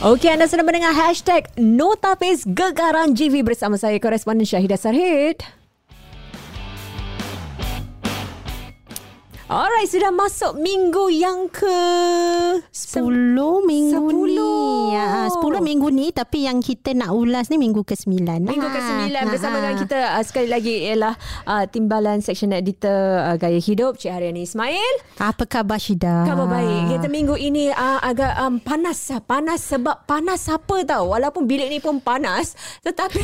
Okey, anda sedang mendengar hashtag Notapis Gegaran GV bersama saya, koresponden Syahidah Sarhid. Alright, sudah masuk minggu yang ke... 10 minggu 10. ni. Ya, 10 minggu ni tapi yang kita nak ulas ni minggu ke-9. Minggu Ah, ke-9 ah, bersama ah. dengan kita uh, sekali lagi ialah uh, Timbalan Section Editor uh, Gaya Hidup Cik Haryani Ismail. Apa khabar Syida? Khabar baik. Kita minggu ini uh, agak um, panas. Panas sebab panas apa tahu. Walaupun bilik ni pun panas tetapi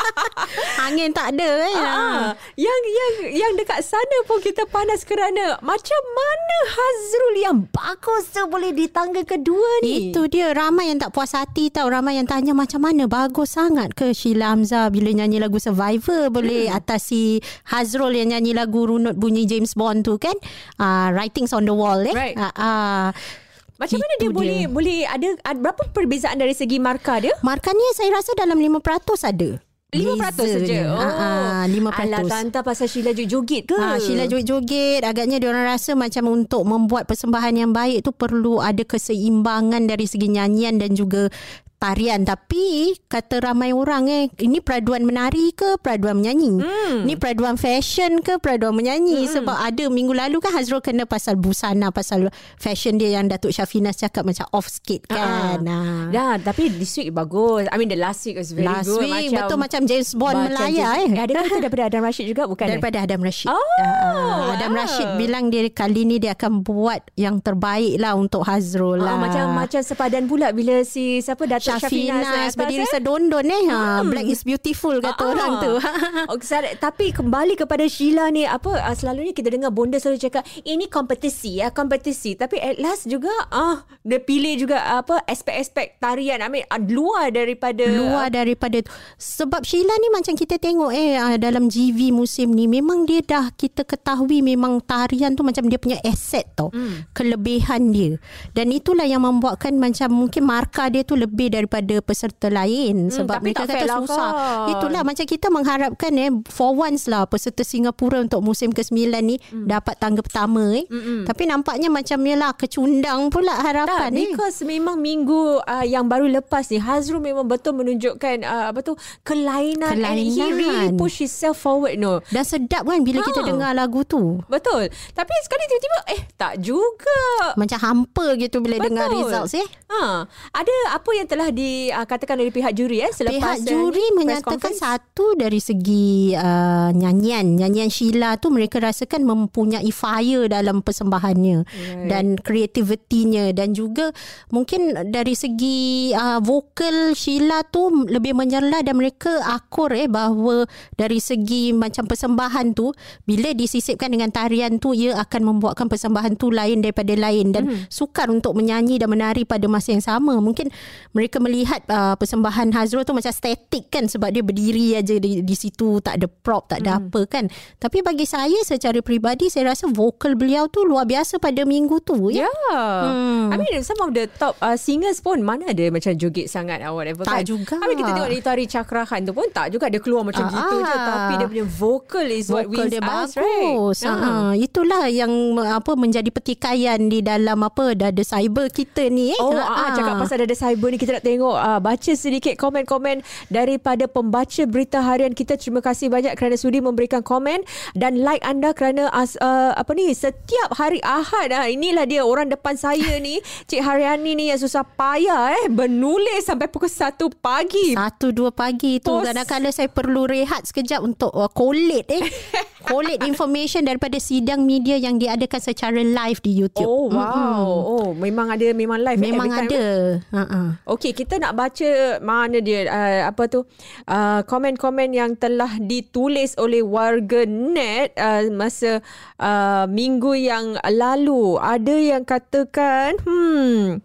Angin tak ada eh. Ah, yang yang yang dekat sana pun kita panas kerana macam mana Hazrul yang bagus tu boleh di tangga kedua ni. Itu dia ramai yang tak puas hati tau Ramai yang tanya macam mana Bagus sangat ke Sheila Hamzah Bila nyanyi lagu Survivor Boleh hmm. atasi Hazrul yang nyanyi lagu Runut bunyi James Bond tu kan uh, Writings on the wall eh Right. uh, uh, macam mana dia, itu boleh boleh ada, ada berapa perbezaan dari segi markah dia? Markahnya saya rasa dalam 5% ada 5% saja. Oh. Ah, ah, 5%. Alah tanta pasal Sheila joget ke? Ha, Sheila joget-joget Agaknya dia orang rasa Macam untuk membuat Persembahan yang baik tu Perlu ada keseimbangan Dari segi nyanyian Dan juga tarian Tapi Kata ramai orang eh Ini peraduan menari ke Peraduan menyanyi Hmm. Ni peraduan fashion ke Peraduan menyanyi hmm. Sebab ada minggu lalu kan Hazrul kena pasal busana Pasal fashion dia Yang Datuk Syafinas cakap Macam off sikit kan Ah. ha. Dah, tapi this week bagus. I mean the last week was very Last good. week Betul macam James Bond macam Melaya James- eh Ada kata daripada Adam Rashid juga bukan? eh? Daripada Adam Rashid. Oh, Ah, Adam wow. Rashid bilang dia kali ni dia akan buat yang terbaik lah untuk Hazrul Ah, lah. macam macam sepadan pula bila si siapa Datuk Syafinas, naik Syafinas atas, berdiri eh? sedondon eh. Ha, Black is beautiful kata Ah, orang tu. Okay, tapi kembali kepada Sheila ni apa uh, selalunya kita dengar bonda selalu cakap ini kompetisi ya kompetisi tapi at last juga ah dia pilih juga apa aspek-aspek tarian I mean uh, luar daripada Luar daripada tu. Sebab Sheila ni macam kita tengok eh ah, dalam GV musim ni memang dia dah kita ketahui memang tarian tu macam dia punya aset tau. Hmm. Kelebihan dia. Dan itulah yang membuatkan macam mungkin markah dia tu lebih daripada peserta lain sebab Hmm, tapi mereka tak kata lah susah. kan. Itulah macam kita mengharapkan eh for once lah peserta Singapura untuk musim ke-9 ni Hmm. dapat tangga pertama eh. Tapi nampaknya macam yalah kecundang pula tak, harapan eh. because memang minggu uh, yang baru lepas ni Hazrul memang betul menunjukkan uh, apa tu kelainan, and he Kelainan. really push himself forward no Dan sedap kan bila kita Ha. dengar lagu tu. betul tapi sekali tiba-tiba eh tak juga Macam hampa gitu bila Betul. dengar results eh. Ha, ada apa yang telah dikatakan oleh pihak juri eh selepas Pihak juri uh, press menyatakan satu dari segi uh, nyanyian. Nyanyian Sheila tu mereka rasakan mempunyai fire dalam persembahannya. Right. Dan kreativitinya. Dan juga mungkin dari segi uh, vokal Sheila tu lebih menyerlah dan mereka akur eh bahawa dari segi macam persembahan tu bila disisipkan dengan tarian tu ia akan membuatkan persembahan tu lain daripada lain dan Hmm. sukar untuk menyanyi dan menari pada masa yang sama. Mungkin mereka melihat uh, persembahan Hazrul tu macam statik kan sebab dia berdiri aja di, di situ tak ada prop, tak ada apa kan. Tapi bagi saya secara peribadi saya rasa vokal beliau tu luar biasa pada minggu tu ya. Yeah. Hmm. I mean some of the top uh, singers pun mana ada macam joget sangat or whatever kan. Tak juga. I mean kita tengok di tari cakrahan tu pun tak juga dia keluar macam Ah, gitu je ah. tapi dia punya vocal is what Vokal wins dia us, bagus. right? Ha. itulah yang apa menjadi pertikaian di dalam apa dada cyber kita ni eh. Oh, ah, Ha. cakap pasal dada cyber ni kita nak tengok ah, baca sedikit komen-komen daripada pembaca berita harian kita. Terima kasih banyak kerana sudi memberikan komen dan like anda kerana as, uh, apa ni setiap hari Ahad ah, inilah dia orang depan saya ni Cik Haryani ni yang susah payah eh menulis sampai pukul 1 pagi. Satu dua pagi tu Pos- Kadang-kadang saya perlu rehat sekejap Untuk uh, collate eh Collate information Daripada sidang media Yang diadakan secara live di YouTube Oh wow. Oh memang ada memang live eh, Memang time, ada uh-uh. Okey, kita nak baca mana dia uh, apa tu uh, komen-komen yang telah ditulis oleh warga net uh, masa uh, minggu yang lalu. Ada yang katakan, hmm,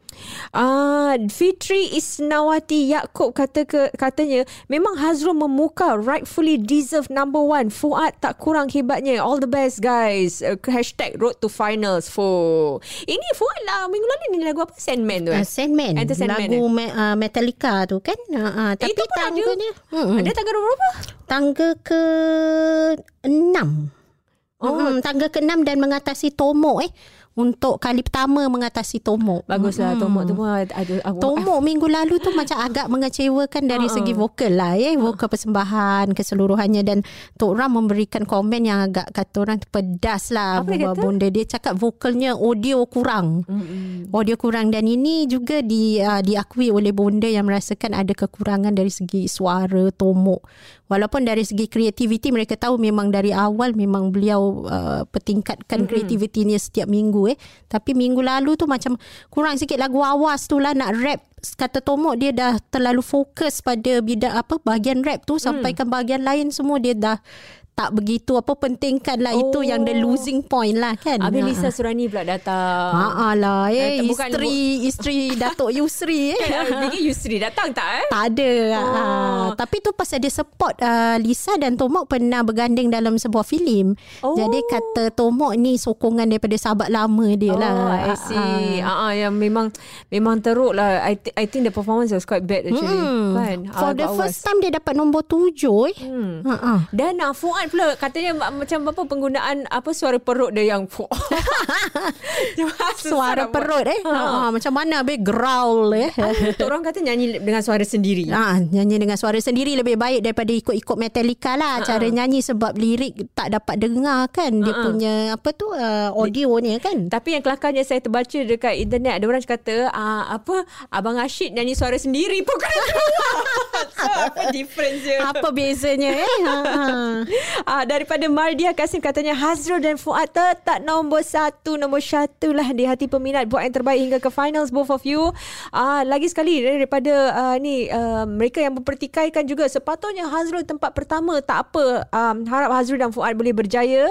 uh, Fitri Isnawati Yaakob kata ke, katanya memang Hazrul memuka rightfully deserve number one. Fuad tak kurang hebatnya. All the best guys. Uh, hashtag road to finals. For ini Fuad lah minggu lalu ni lagu apa? Sandman tu. eh? Uh, Sandman Enter Sandman, Lagu me, uh, Metallica tu kan uh, uh, Tapi Itu pun ada. tangganya mm-mm. Ada tanggal berapa? Tangga ke enam Oh. Oh. Mm, tangga ke-6 dan mengatasi Tomo eh. Untuk kali pertama mengatasi Tomok. Baguslah Mm-mm. Tomok tu pun ada aku- Tomok minggu lalu tu macam agak mengecewakan dari Ha-ha. segi vokal lah ya. Vokal persembahan keseluruhannya dan Tok Ram memberikan komen yang agak kata orang pedas lah. Apa dia? Bunda dia cakap vokalnya audio kurang. Mm-mm. Audio kurang dan ini juga di uh, diakui oleh bonda yang merasakan ada kekurangan dari segi suara Tomok. Walaupun dari segi kreativiti mereka tahu memang dari awal memang beliau uh, pertingkatkan mm-hmm. kreativitinya setiap minggu eh. Tapi minggu lalu tu macam kurang sikit lagu awas tu lah nak rap kata Tomok dia dah terlalu fokus pada bidang apa bahagian rap tu sampaikan bahagian lain semua dia dah tak begitu apa pentingkan lah oh. itu yang the Oh. losing point lah kan. Habis Ha. Lisa Surani pula datang. Ha lah Eh, eh bukan- isteri isteri Datuk Yusri eh. Kan, Fikir Yusri datang tak eh? Tak ada. Oh. Oh. tapi tu pasal dia support uh, Lisa dan Tomok pernah berganding dalam sebuah filem. Oh. Jadi kata Tomok ni sokongan daripada sahabat lama dia Oh, lah. I see. Ah, uh, yang memang memang teruk lah. I, th- I think the performance was quite bad actually. Hmm. Kan? For Ah, the first time dia dapat nombor tujuh eh. Hmm. Ha. Dan uh, Fuad pula katanya ma- macam apa penggunaan apa suara perut dia yang Suara perut eh. Ha. ah, macam mana be growl eh. Betul orang kata nyanyi dengan suara sendiri. Ah, nyanyi dengan suara sendiri lebih baik daripada ikut-ikut Metallica Ha, lah. Cara nyanyi sebab lirik tak dapat dengar kan. Dia Ha-ha. punya apa tu uh, audio ni kan. Tapi yang kelakarnya saya terbaca dekat internet ada orang kata uh, apa Abang Ashid nyanyi suara sendiri pun kena keluar. so apa difference dia? Apa bezanya eh? Ha, Ah, daripada Mardia Kasim katanya Hazrul dan Fuad tetap nombor satu Nombor satu lah di hati peminat Buat yang terbaik hingga ke finals Both of you. Ah, Lagi sekali daripada ah, ni ah, Mereka yang mempertikaikan juga. Sepatutnya Hazrul tempat pertama Tak apa um, Harap Hazrul dan Fuad boleh berjaya.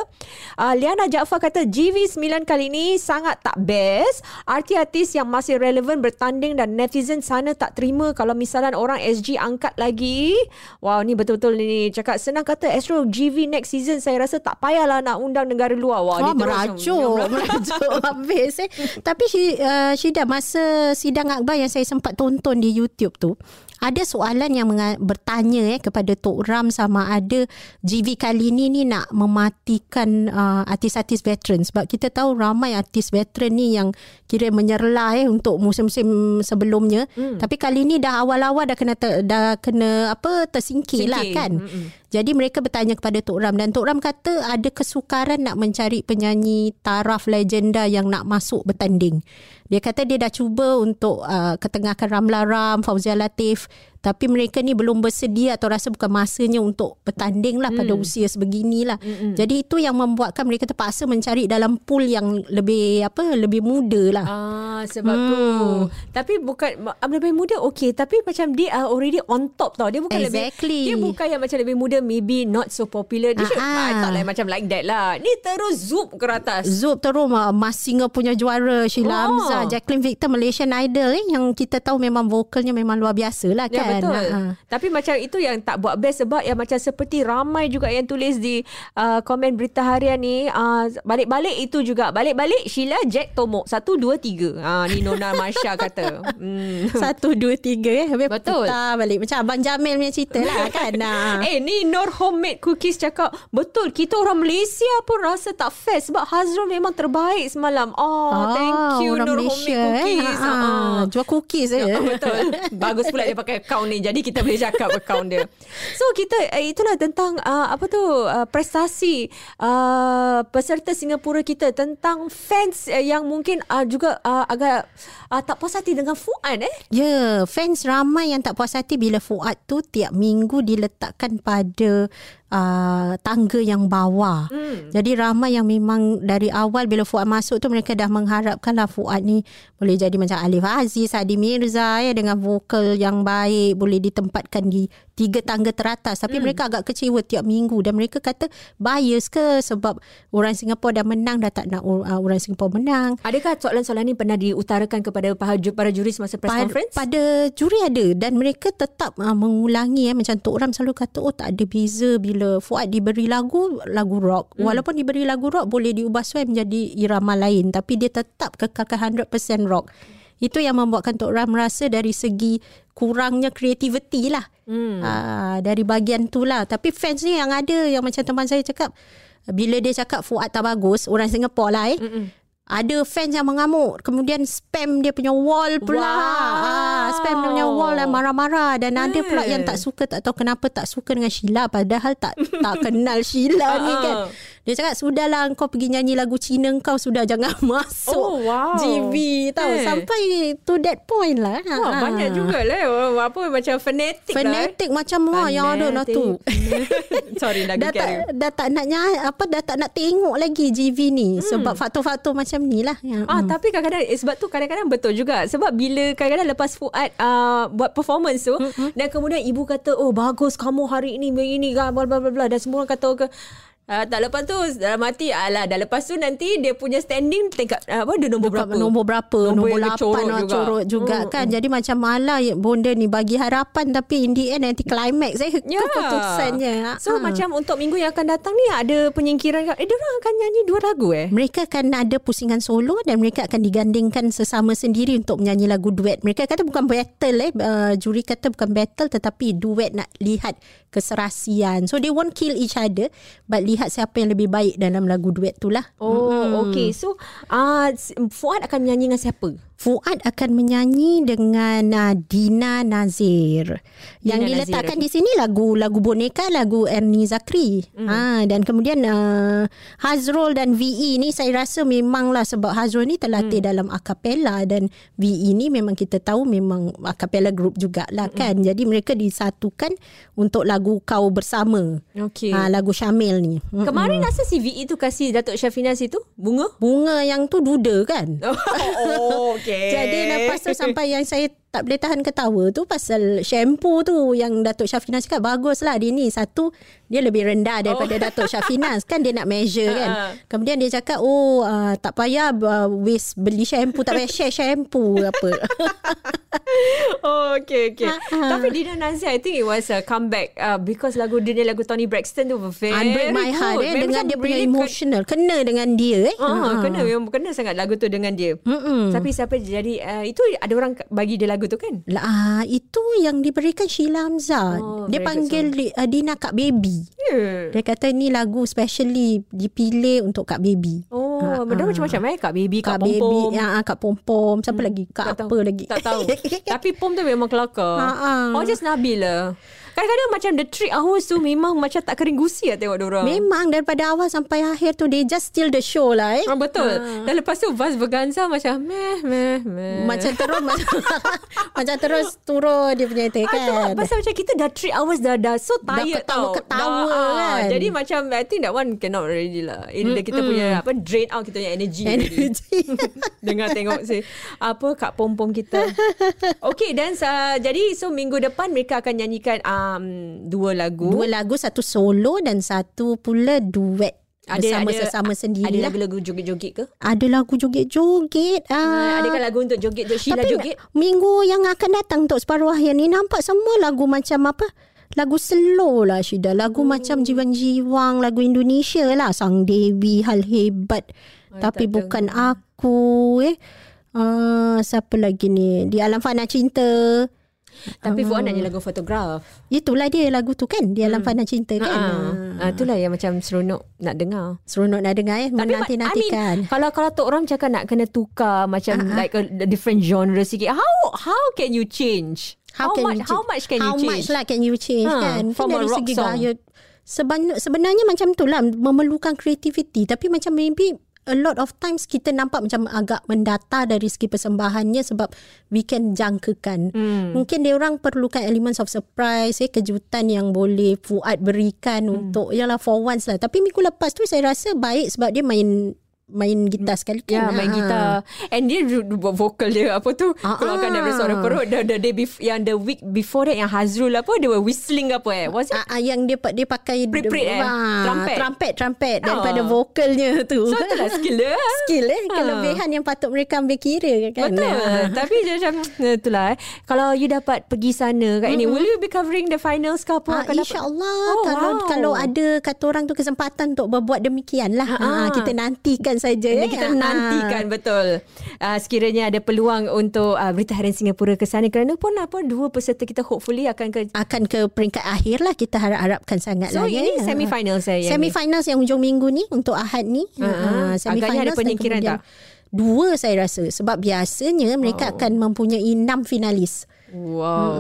Ah, Liana Jaafar kata GV 9 kali ni Sangat tak best. Artis-artis yang masih relevan Bertanding dan netizen sana tak terima Kalau misalan orang SG angkat lagi. Wow ni betul-betul ni Cakap. Senang kata Astro GV next season Saya rasa tak payahlah Nak undang negara luar Wah, Wah, terus merajuk, merajuk habis eh. Tapi uh, Syida masa sidang akbar yang saya sempat tonton di YouTube tu, ada soalan yang menga- bertanya eh kepada Tok Ram sama ada GV kali ni ni nak mematikan uh, artis-artis veteran sebab kita tahu ramai artis veteran ni yang kira menyerlah eh untuk musim-musim sebelumnya. Hmm. Tapi kali ni dah awal-awal dah kena ter, dah kena apa tersingkir lah Singkir. kan. Mm-mm. Jadi mereka bertanya kepada Tok Ram dan Tok Ram kata ada kesukaran nak mencari penyanyi taraf legenda yang nak masuk bertanding. Dia kata dia dah cuba untuk uh, ketengahkan Ramla Ram, Fauzia Latif tapi mereka ni belum bersedia atau rasa bukan masanya untuk bertanding lah pada usia sebegini lah. Mm-mm. Jadi itu yang membuatkan mereka terpaksa mencari dalam pool yang lebih apa lebih muda lah. Ah sebab hmm. tu. Tapi bukan uh, lebih muda okey tapi macam dia are already on top tau. Dia bukan Exactly. lebih dia bukan yang macam lebih muda maybe not so popular. Dia should, Ah, ah. Thought like macam like that lah. Ni terus zoom ke atas. Zub terus uh, Mas Singer punya juara Oh. Sheila Hamzah Jacqueline Victor Malaysian Idol eh, Yang kita tahu memang vokalnya memang luar biasa lah Ya kan betul. Ha-ha. Tapi macam itu yang tak buat best sebab yang macam seperti ramai juga yang tulis di uh, komen berita harian ni uh, balik-balik itu juga. Balik-balik Sheila Jack Tomok. Satu, dua, tiga. Ah ni Nona Masya kata. Hmm. Satu, dua, tiga eh. Habis Betul. putar balik. Macam Abang Jamil punya cerita lah kan. Ha. Eh ni Nur Homemade Cookies cakap Betul kita orang Malaysia pun rasa tak fair Sebab Hazrul memang terbaik semalam Oh Ah, thank you Nur Malaysia, Homemade Cookies Ha, ha. Ah. Jual cookies eh. Ya, betul. Bagus pula dia pakai account ni. Jadi kita boleh cakap account dia. So kita eh, itulah tentang uh, apa tu uh, prestasi uh, peserta Singapura kita tentang fans uh, yang mungkin uh, juga uh, agak uh, tak puas hati dengan Fuad eh. Ya, fans ramai yang tak puas hati bila Fuad tu tiap minggu diletakkan pada uh, tangga yang bawah. Hmm. Jadi ramai yang memang dari awal bila Fuad masuk tu mereka dah mengharapkan lah Fuad ni boleh jadi macam Alif Aziz, Adi Mirza ya dengan vokal yang baik boleh ditempatkan di tiga tangga teratas. Tapi hmm. mereka agak kecewa tiap minggu dan mereka kata bias ke sebab orang Singapura dah menang dah tak nak uh, orang Singapura menang. Adakah soalan-soalan ni pernah diutarakan kepada para, ju- para juri semasa press pada, conference? pada juri ada dan mereka tetap uh, mengulangi eh macam Tok Ram selalu kata oh tak ada beza bila Fuad diberi lagu lagu rock hmm. walaupun diberi lagu rock boleh diubah suai menjadi irama lain tapi dia tetap kekalkan 100% rock itu yang membuatkan Tok Ram rasa dari segi kurangnya kreativiti lah Hmm. uh, dari bahagian tu lah tapi fans ni yang ada yang macam teman saya cakap bila dia cakap Fuad tak bagus orang Singapura lah eh Mm-mm. ada fans yang mengamuk kemudian spam dia punya wall pula Wow. ah, spam dia punya wall dan marah-marah dan ada pula Eh. yang tak suka tak tahu kenapa tak suka dengan Sheila padahal tak tak kenal Sheila ni Ah, kan ah. Dia cakap sudahlah kau pergi nyanyi lagu Cina kau sudah jangan masuk Oh, wow. GV tahu Eh. sampai to that point lah Wah, Ah. banyak juga lah. Orang Apa macam fanatik lah. fanatik macam wah yang ada lah tu. Sorry lagi dah tak, dah tak nak ny- apa dah tak nak tengok lagi GV ni hmm. sebab faktor-faktor macam ni lah yang, Ah, tapi kadang-kadang eh, sebab tu kadang-kadang betul juga sebab bila kadang-kadang lepas Fuad uh, buat performance tu mm-hmm. dan kemudian ibu kata oh bagus kamu hari ini begini bla bla bla bla dan semua orang kata ke Uh, tak lepas tu dalam hati alah dah lepas tu nanti dia punya standing tingkat uh, apa dia nombor berapa Nombor berapa Nombor Nombor, yang lapan corot lah, juga. Corot juga Hmm, kan Jadi macam malah ya, Bonda ni bagi harapan Tapi in the end Nanti climax eh Ya. Keputusannya So Ah. macam untuk minggu yang akan datang ni ada penyingkiran eh dia orang akan nyanyi dua lagu eh mereka akan ada pusingan solo dan mereka akan digandingkan sesama sendiri untuk menyanyi lagu duet. Mereka kata bukan battle eh. Uh, juri kata bukan battle tetapi duet nak lihat keserasian. So they won't kill each other but lihat siapa yang lebih baik dalam lagu duet tu lah. Oh, hmm. okay. So, uh, Fuad akan menyanyi dengan siapa? Fuad akan menyanyi dengan uh, Dina Nazir. Yang Dina diletakkan Nazir, di sini lagu lagu boneka lagu Ernie Zakri. Hmm. Ha dan kemudian uh, Hazrul dan VE ni saya rasa memanglah sebab Hazrul ni terlatih hmm. dalam akapela dan VE ni memang kita tahu memang akapela group jugalah kan. Jadi mereka disatukan untuk lagu Kau Bersama. Okay. Ha lagu Syamil ni. Kemarin rasa si VE tu kasih Datuk Syafina situ bunga? Bunga yang tu duda kan? oh, okay. Jadi lepas tu sampai yang saya tak boleh tahan ketawa tu pasal shampoo tu yang Datuk Syafina cakap bagus lah dia ni. Satu dia lebih rendah daripada oh. Datuk Syafina kan dia nak measure kan. Ha. Kemudian dia cakap oh uh, tak payah uh, waste beli shampoo tak payah share shampoo apa. oh, okay, okay. Ha. Tapi Dina Nazir, I think it was a comeback uh, because lagu dia ni lagu Tony Braxton tu very Unbreak my heart good. eh Memang dengan dia punya really emotional kena dengan dia eh. Ah, kena memang kena sangat lagu tu dengan dia. Mm-mm. Tapi siapa jadi uh, itu ada orang bagi dia lagu tu kan? Ah, itu yang diberikan Sheila Hamzah. Oh, dia good panggil uh, Dina Kak Baby. Yeah. Dia kata ni lagu specially dipilih untuk Kak Baby. Oh, Ha, benda ha. macam-macam eh Kak Baby, Kak, Kak Baby, Pom-Pom. ya, ah, Kak Pom-Pom. Siapa lagi? Kak Tak apa tahu. lagi? Tak tahu. Tapi Pom tu memang kelakar. Ha, ha. Oh, just Nabila. Kadang-kadang macam the trick hours tu memang macam tak kering gusi lah tengok diorang. Memang daripada awal sampai akhir tu, they just steal the show lah eh. Ah, betul. Dan lepas tu Vaz Berganza macam meh, meh, meh. Macam terus macam, macam terus turun dia punya itu Ah, kan. pasal macam kita dah 3 hours dah dah so tired tau. ketawa-ketawa dah, ah, kan. Jadi macam I think that one cannot already lah. Ini kita punya apa drain out kita punya energy. Energy. Dengar tengok si apa Kak Pom-Pom kita. Okay dan uh, jadi so minggu depan mereka akan nyanyikan um, dua lagu. Dua lagu, satu solo dan satu pula duet. bersama sesama sendiri Ada lah. lagu-lagu joget-joget ke? Ada lagu joget-joget. Uh, Ah, adakah lagu untuk joget untuk Sheila Tapi joget? minggu yang akan datang untuk separuh akhir ni nampak semua lagu macam apa? Lagu slow lah Syida. Lagu Hmm. macam jiwang-jiwang, lagu Indonesia lah. Sang Dewi, Hal Hebat. Ay, Tapi bukan aku eh. Uh, siapa lagi ni? Di Alam Fana Cinta. Tapi Ah. Fuad nak nyanyi lagu fotograf. Itulah dia lagu tu kan. Di Alam Fana Cinta kan. Hmm. Ah, itulah yang macam seronok nak dengar. Seronok nak dengar eh. Tapi Menanti-nantikan. I mean, kalau kalau tu orang cakap nak kena tukar macam uh-huh. like a, different genre sikit. How how can you change? How, can much you how much can how you change? much lah can you change Ha, kan from Kan a rock segi song. gaya Seben- sebenarnya macam tu lah memerlukan kreativiti tapi macam maybe a lot of times kita nampak macam agak mendata dari segi persembahannya sebab we can jangkakan Hmm. mungkin dia orang perlukan elements of surprise eh kejutan yang boleh Fuad berikan Hmm. untuk yalah for once lah tapi minggu lepas tu saya rasa baik sebab dia main main gitar sekali Ya, kan main Ha. gitar. And dia buat vokal dia apa tu? Ah, keluarkan daripada ah. suara perut. The, the day bef- yang the week before that yang Hazrul apa dia were whistling apa eh? Was it? Ah, ah, yang dia dia pakai Prit-prit eh? Ah, Trumpet? trumpet trumpet daripada Ah. vokalnya tu So itulah skill dia. skill eh Ah. kelebihan yang patut mereka ambil kira kan Betul. Ah. Tapi dia macam itulah eh. Kalau you dapat pergi sana kat ini, will you be covering the finals ke apa? Ah, dapat- InsyaAllah Oh, kalau wow. kalau ada kata orang tu kesempatan untuk berbuat demikian lah. Ah, ah. Ah, kita nantikan saja. Dan eh. kita Ah. nantikan betul. Uh, sekiranya ada peluang untuk uh, Berita Harian Singapura ke sana kerana pun apa dua peserta kita hopefully akan ke akan ke peringkat akhir lah kita harap-harapkan sangat So lah. ini ya. semi final saya. yang ni. Semifinals yang hujung minggu ni untuk Ahad ni. Ah, ah. Ah, Agaknya ada penyingkiran tak? dua saya rasa sebab biasanya mereka Wow. akan mempunyai enam finalis. Wow.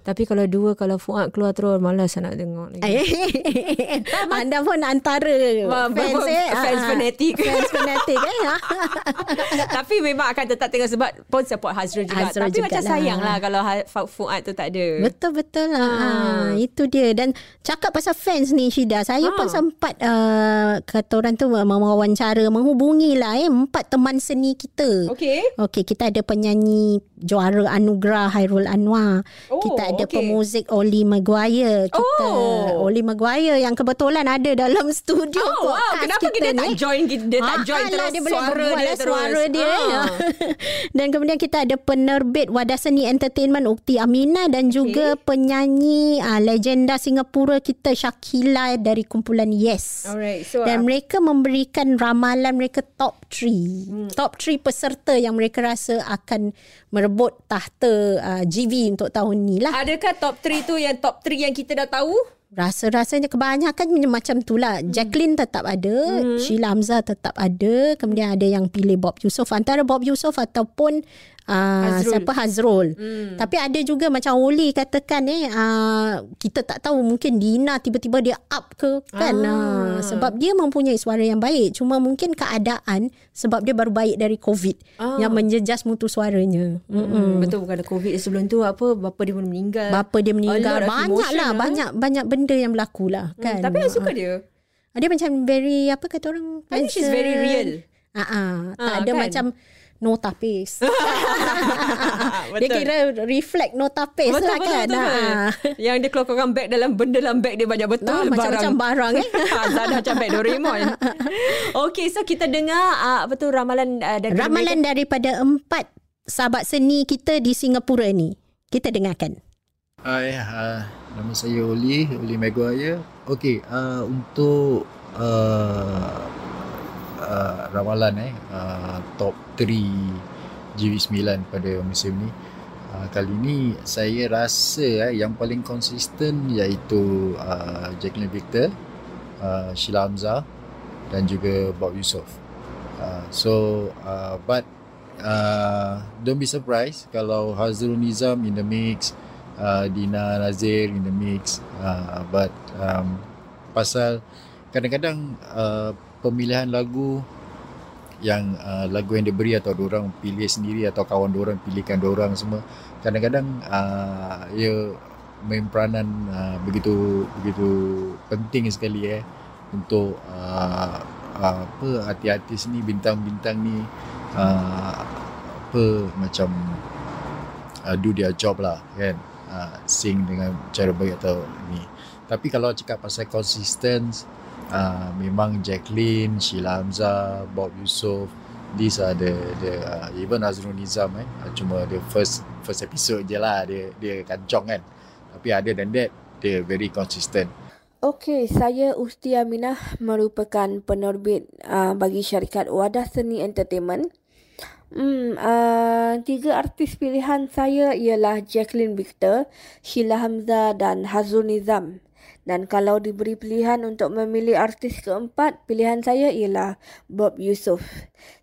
Tapi kalau dua kalau Fuad keluar terus malas nak tengok lagi. Eh, Anda pun antara Ma- fans eh. fans Ah, fanatik. Fans fanatik eh. Tapi memang akan tetap tengok sebab pun support Hazrul juga. Hazrul Tapi macam jugalah. sayang lah kalau Ha- Fuad tu tak ada. Betul betul lah. Ha. itu dia dan cakap pasal fans ni Syida, saya Ha. pun sempat uh, kata orang tu mewawancara menghubungi lah eh empat teman seni kita. Okey. Okey, kita ada penyanyi juara anugerah Hairul Anwar. Oh, kita ada okey. pemuzik Oli Maguire. Kita Oh. Oli Maguire yang kebetulan ada dalam studio Oh, wow. Kenapa kita, tak ni. join dia tak Ah, join alah, terus dia boleh suara dia lah terus. suara dia Ah. dan kemudian kita ada penerbit Wadah Seni Entertainment Ukti Amina dan juga penyanyi uh, legenda Singapura kita Shakila dari kumpulan Yes Alright. So dan uh, mereka memberikan ramalan mereka top 3 Hmm. top 3 peserta yang mereka rasa akan merebut tahta uh, GV untuk tahun ni lah adakah top 3 tu yang top 3 yang kita dah tahu? Rasa-rasanya kebanyakan macam tu lah. Hmm. Jacqueline tetap ada. Sheila Hamzah tetap ada. Kemudian ada yang pilih Bob Yusof. Antara Bob Yusof ataupun uh, Hazrul. siapa Hazrul. Hmm. Tapi ada juga macam Oli katakan eh. Uh, kita tak tahu mungkin Dina tiba-tiba dia up ke kan. Ah. Uh, sebab dia mempunyai suara yang baik. Cuma mungkin keadaan sebab dia baru baik dari COVID. Ah. Yang menjejas mutu suaranya. Hmm. Betul bukan ada COVID sebelum tu apa bapa dia pun meninggal. Bapa dia meninggal. of Banyak lah. ah. Banyak, banyak benda yang berlaku lah. Kan? Hmm, tapi I suka dia. Ah, Dia macam very apa kata orang I think she's very real. Ah, ah, tak Ah, ada kan? macam no tapis. dia Betul. kira reflect no tapis Betul, lah betul, kan. betul, betul. Ah. Yang dia keluarkan beg dalam benda dalam beg dia banyak betul Ah, macam-macam barang, eh. Zada macam beg Doraemon. Okay, so kita dengar uh, apa tu ramalan uh, dari Ramalan daripada empat sahabat seni kita di Singapura ni. Kita dengarkan. Hai, uh, nama saya Oli, Oli Maguire. Okey, uh, untuk uh, uh, ramalan eh uh, top 3 GV9 pada musim ni. Uh, kali ni saya rasa eh, yang paling konsisten iaitu uh, Jacqueline Victor, uh, Sheila Hamzah dan juga Bob Yusof. Uh, so uh, but uh, don't be surprised kalau Hazrul Nizam in the mix, uh, Dina Nazir in the mix. Uh, but um, pasal kadang-kadang uh, pemilihan lagu yang uh, lagu yang diberi atau orang pilih sendiri atau kawan orang pilihkan orang semua kadang-kadang uh, ia main peranan uh, begitu begitu penting sekali eh untuk uh, uh, apa artis-artis ni bintang-bintang ni uh, apa macam uh, do their job lah kan uh, sing dengan cara baik atau ni. Tapi kalau cakap pasal consistent uh, memang Jacqueline, Sheila Hamzah, Bob Yusof these are the the uh, even Azrul Nizam eh. Uh, cuma the first first episode je lah. Dia dia kancong kan. Tapi other than that dia very consistent. Okey, saya Usti Aminah merupakan penerbit uh, bagi syarikat Wadah Seni Entertainment. Hmm, uh, tiga artis pilihan saya ialah Jacqueline Victor, Sheila Hamzah dan Hazrul Nizam. Dan kalau diberi pilihan untuk memilih artis keempat, pilihan saya ialah Bob Yusof.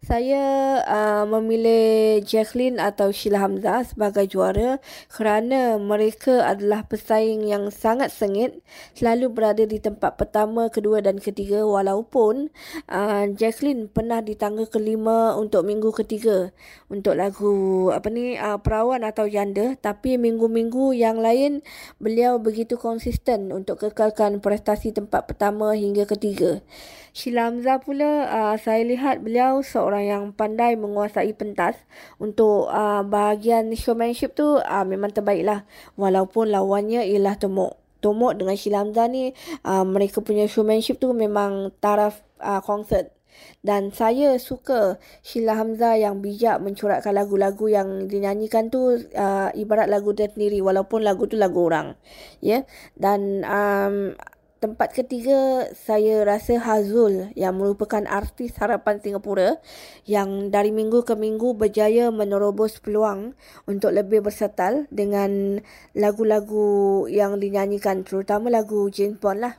Saya uh, memilih Jacqueline atau Sheila Hamzah sebagai juara kerana mereka adalah pesaing yang sangat sengit, selalu berada di tempat pertama, kedua dan ketiga walaupun uh, Jacqueline pernah di tangga kelima untuk minggu ketiga untuk lagu apa ni uh, perawan atau janda tapi minggu-minggu yang lain beliau begitu konsisten untuk kekalkan prestasi tempat pertama hingga ketiga. Sheila Hamzah pula uh, saya lihat beliau seorang yang pandai menguasai pentas untuk uh, bahagian showmanship tu uh, memang terbaik lah walaupun lawannya ialah Tomok. Tomok dengan Sheila Hamzah ni uh, mereka punya showmanship tu memang taraf uh, konsert. Dan saya suka Sheila Hamzah yang bijak mencorakkan lagu-lagu yang dinyanyikan tu uh, ibarat lagu dia sendiri walaupun lagu tu lagu orang. Ya. Yeah? Dan um, tempat ketiga saya rasa Hazul yang merupakan artis harapan Singapura yang dari minggu ke minggu berjaya menerobos peluang untuk lebih bersetal dengan lagu-lagu yang dinyanyikan terutama lagu James Bond lah.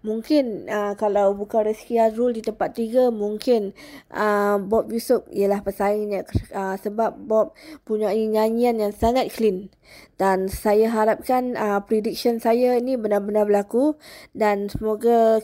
Mungkin uh, kalau bukan Rizky Azrul di tempat tiga, mungkin uh, Bob Yusof ialah pesaingnya uh, sebab Bob punya nyanyian yang sangat clean. Dan saya harapkan uh, prediction saya ini benar-benar berlaku dan semoga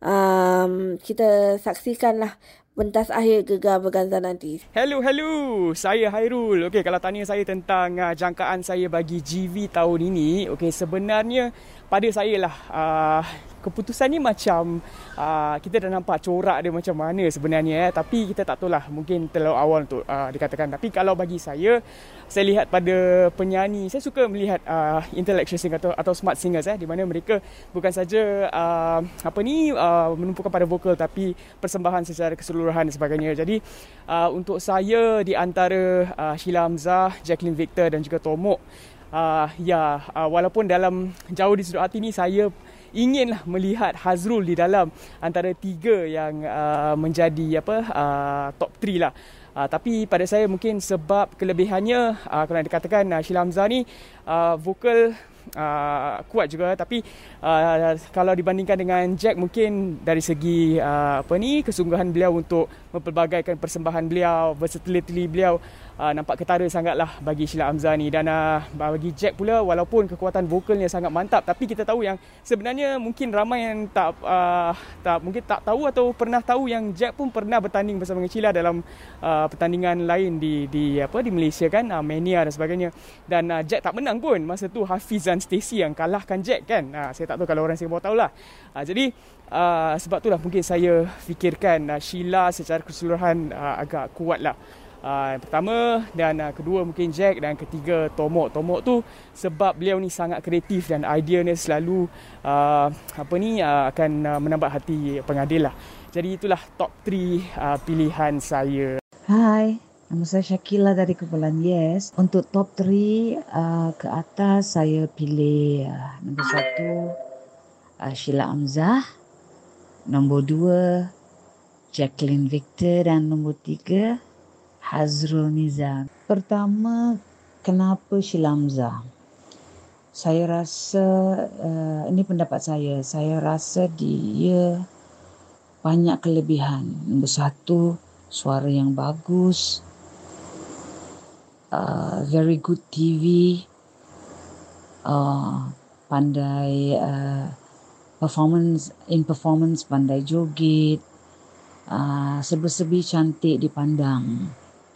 um, kita saksikanlah pentas akhir gegar berganza nanti. Hello, hello. Saya Hairul. Okey, kalau tanya saya tentang uh, jangkaan saya bagi GV tahun ini, okey sebenarnya pada saya lah uh, keputusan ni macam uh, kita dah nampak corak dia macam mana sebenarnya eh. tapi kita tak tahu lah mungkin terlalu awal untuk uh, dikatakan tapi kalau bagi saya saya lihat pada penyanyi saya suka melihat uh, intellectual singer atau, atau smart singers eh di mana mereka bukan saja uh, apa ni uh, menumpukan pada vokal tapi persembahan secara keseluruhan dan sebagainya jadi uh, untuk saya di antara uh, Sheila Hamzah, Jacqueline Victor dan juga Tomok uh, ya uh, walaupun dalam jauh di sudut hati ni saya inginlah melihat Hazrul di dalam antara tiga yang uh, menjadi apa uh, top 3 lah. Uh, tapi pada saya mungkin sebab kelebihannya uh, kalau dikatakan uh, Sheila Hamzah ni uh, vokal uh, kuat juga tapi uh, kalau dibandingkan dengan Jack mungkin dari segi uh, apa ni kesungguhan beliau untuk mempelbagaikan persembahan beliau versatility beliau uh, nampak ketara sangatlah bagi Sheila Hamzah ni. Dan uh, bagi Jack pula walaupun kekuatan vokalnya sangat mantap tapi kita tahu yang sebenarnya mungkin ramai yang tak uh, tak mungkin tak tahu atau pernah tahu yang Jack pun pernah bertanding bersama dengan Sheila dalam uh, pertandingan lain di di apa di Malaysia kan? Uh, Mania dan sebagainya. Dan uh, Jack tak menang pun masa tu Hafiz dan Stacy yang kalahkan Jack kan? Uh, saya tak tahu kalau orang Singapura tahulah. Uh, jadi Uh, sebab itulah mungkin saya fikirkan uh, Sheila secara keseluruhan uh, agak kuat lah Uh, yang pertama dan uh, kedua mungkin Jack dan ketiga Tomok. Tomok tu sebab beliau ni sangat kreatif dan idea ni selalu uh, apa ni uh, akan uh, menambah hati pengadil lah. Jadi itulah top 3 uh, pilihan saya. Hai, nama saya Syakila dari Kumpulan Yes. Untuk top 3 uh, ke atas saya pilih uh, nombor satu uh, Sheila Amzah. Nombor dua Jacqueline Victor dan nombor tiga Hazrul Nizam. Pertama, kenapa Shilamza? Saya rasa, uh, ini pendapat saya, saya rasa dia banyak kelebihan. Nombor satu, suara yang bagus, uh, very good TV, uh, pandai uh, performance, in performance pandai joget, uh, sebi-sebi cantik dipandang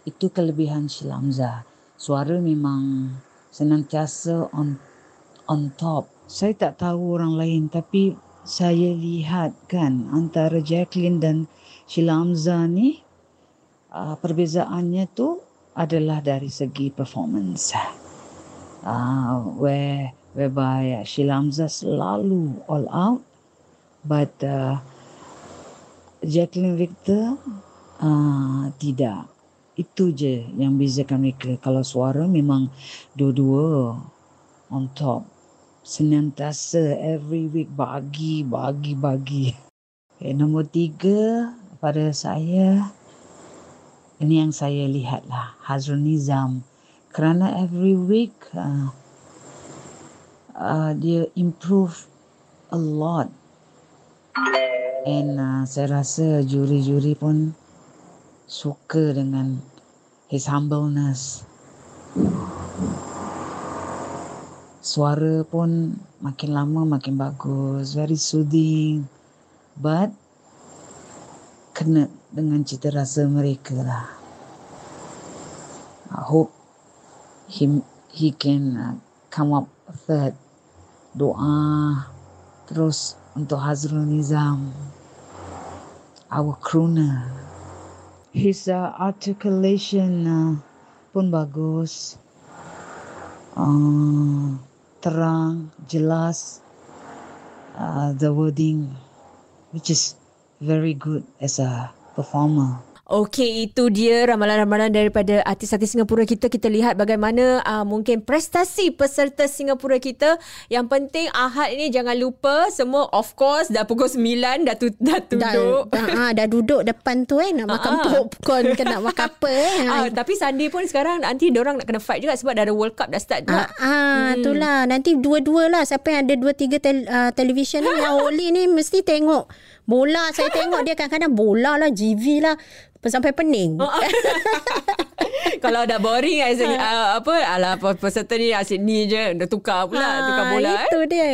itu kelebihan Shilamza. Suara memang senantiasa on on top. Saya tak tahu orang lain tapi saya lihat kan antara Jacqueline dan Shilamza ni uh, perbezaannya tu adalah dari segi performance. Uh, where whereby Shilamza selalu all out but uh, Jacqueline Victor uh, tidak itu je yang bezakan mereka. Kalau suara memang dua-dua on top. Senantiasa every week bagi, bagi, bagi. Okay, nombor tiga pada saya, ini yang saya lihat lah, Hazrul Nizam. Kerana every week uh, uh, dia improve a lot. And uh, saya rasa juri-juri pun suka dengan his humbleness. Suara pun makin lama makin bagus, very soothing. But kena dengan cita rasa mereka lah. I hope he he can uh, come up third. Doa terus untuk Hazrul Nizam. Our crooner his uh, articulation uh, pun bagus. Uh, terang, jelas. Uh, the wording which is very good as a performer. Okey, itu dia ramalan-ramalan daripada artis-artis Singapura kita. Kita lihat bagaimana uh, mungkin prestasi peserta Singapura kita. Yang penting Ahad ini jangan lupa semua of course dah pukul 9 dah, tu, dah duduk. Dah, dah, dah duduk depan tu eh nak makan popcorn ke nak makan apa eh. Uh, tapi Sunday pun sekarang nanti orang nak kena fight juga sebab dah ada World Cup dah start juga. Ah, ah hmm. itulah nanti dua-dua lah siapa yang ada dua tiga tel, uh, television ni yang Oli ni mesti tengok bola saya tengok dia kadang-kadang bola lah GV lah sampai pening. Oh, Kalau dah boring as in, uh, apa alah peserta ni asyik ni je dah tukar pula ha, tukar bola itu eh. dia.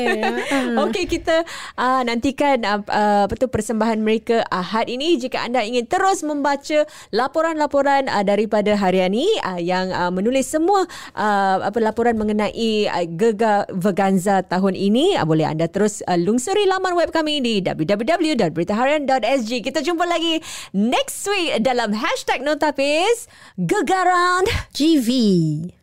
Okey kita uh, nantikan uh, uh, apa tu persembahan mereka Ahad ini jika anda ingin terus membaca laporan-laporan uh, daripada harian ini uh, yang uh, menulis semua uh, apa laporan mengenai uh, Gega Veganza tahun ini uh, boleh anda terus uh, lungsuri laman web kami di www.beritaharian.sg. Kita jumpa lagi next week dalam hashtag Notapis Gegaran GV.